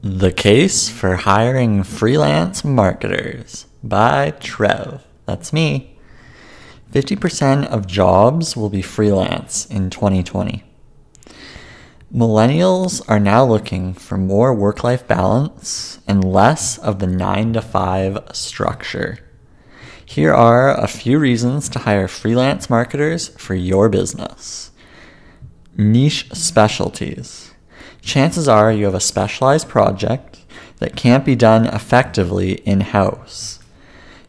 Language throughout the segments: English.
The Case for Hiring Freelance Marketers by Trev. That's me. 50% of jobs will be freelance in 2020. Millennials are now looking for more work life balance and less of the 9 to 5 structure. Here are a few reasons to hire freelance marketers for your business. Niche specialties. Chances are you have a specialized project that can't be done effectively in house.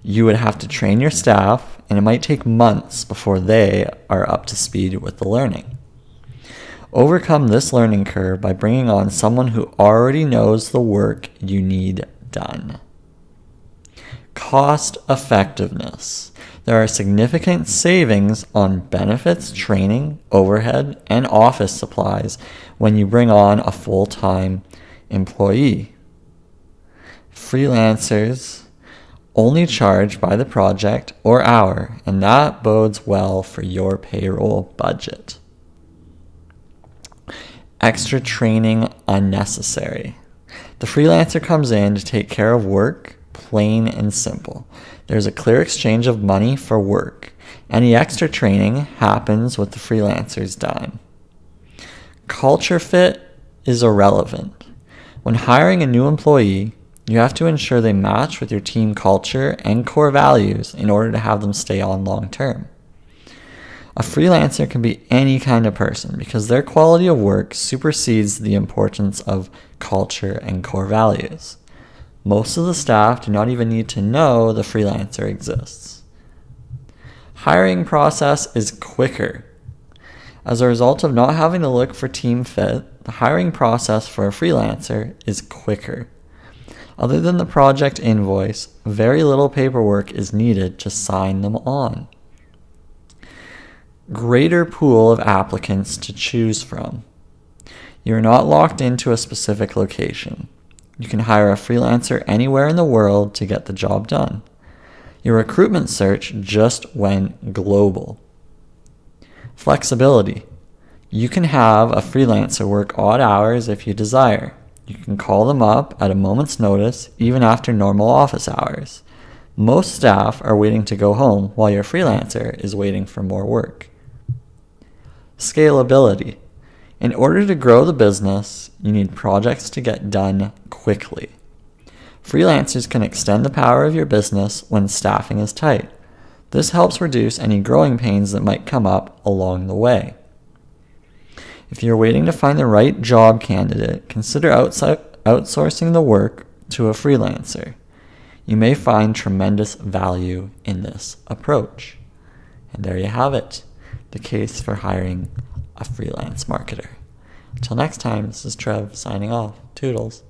You would have to train your staff, and it might take months before they are up to speed with the learning. Overcome this learning curve by bringing on someone who already knows the work you need done. Cost effectiveness. There are significant savings on benefits, training, overhead, and office supplies when you bring on a full time employee. Freelancers only charge by the project or hour, and that bodes well for your payroll budget. Extra training unnecessary. The freelancer comes in to take care of work, plain and simple. There's a clear exchange of money for work. Any extra training happens with the freelancer's dime. Culture fit is irrelevant. When hiring a new employee, you have to ensure they match with your team culture and core values in order to have them stay on long term. A freelancer can be any kind of person because their quality of work supersedes the importance of culture and core values. Most of the staff do not even need to know the freelancer exists. Hiring process is quicker. As a result of not having to look for team fit, the hiring process for a freelancer is quicker. Other than the project invoice, very little paperwork is needed to sign them on. Greater pool of applicants to choose from. You are not locked into a specific location. You can hire a freelancer anywhere in the world to get the job done. Your recruitment search just went global. Flexibility. You can have a freelancer work odd hours if you desire. You can call them up at a moment's notice, even after normal office hours. Most staff are waiting to go home while your freelancer is waiting for more work. Scalability. In order to grow the business, you need projects to get done quickly. Freelancers can extend the power of your business when staffing is tight. This helps reduce any growing pains that might come up along the way. If you're waiting to find the right job candidate, consider outsourcing the work to a freelancer. You may find tremendous value in this approach. And there you have it the case for hiring a freelance marketer. Until next time, this is Trev signing off. Toodles.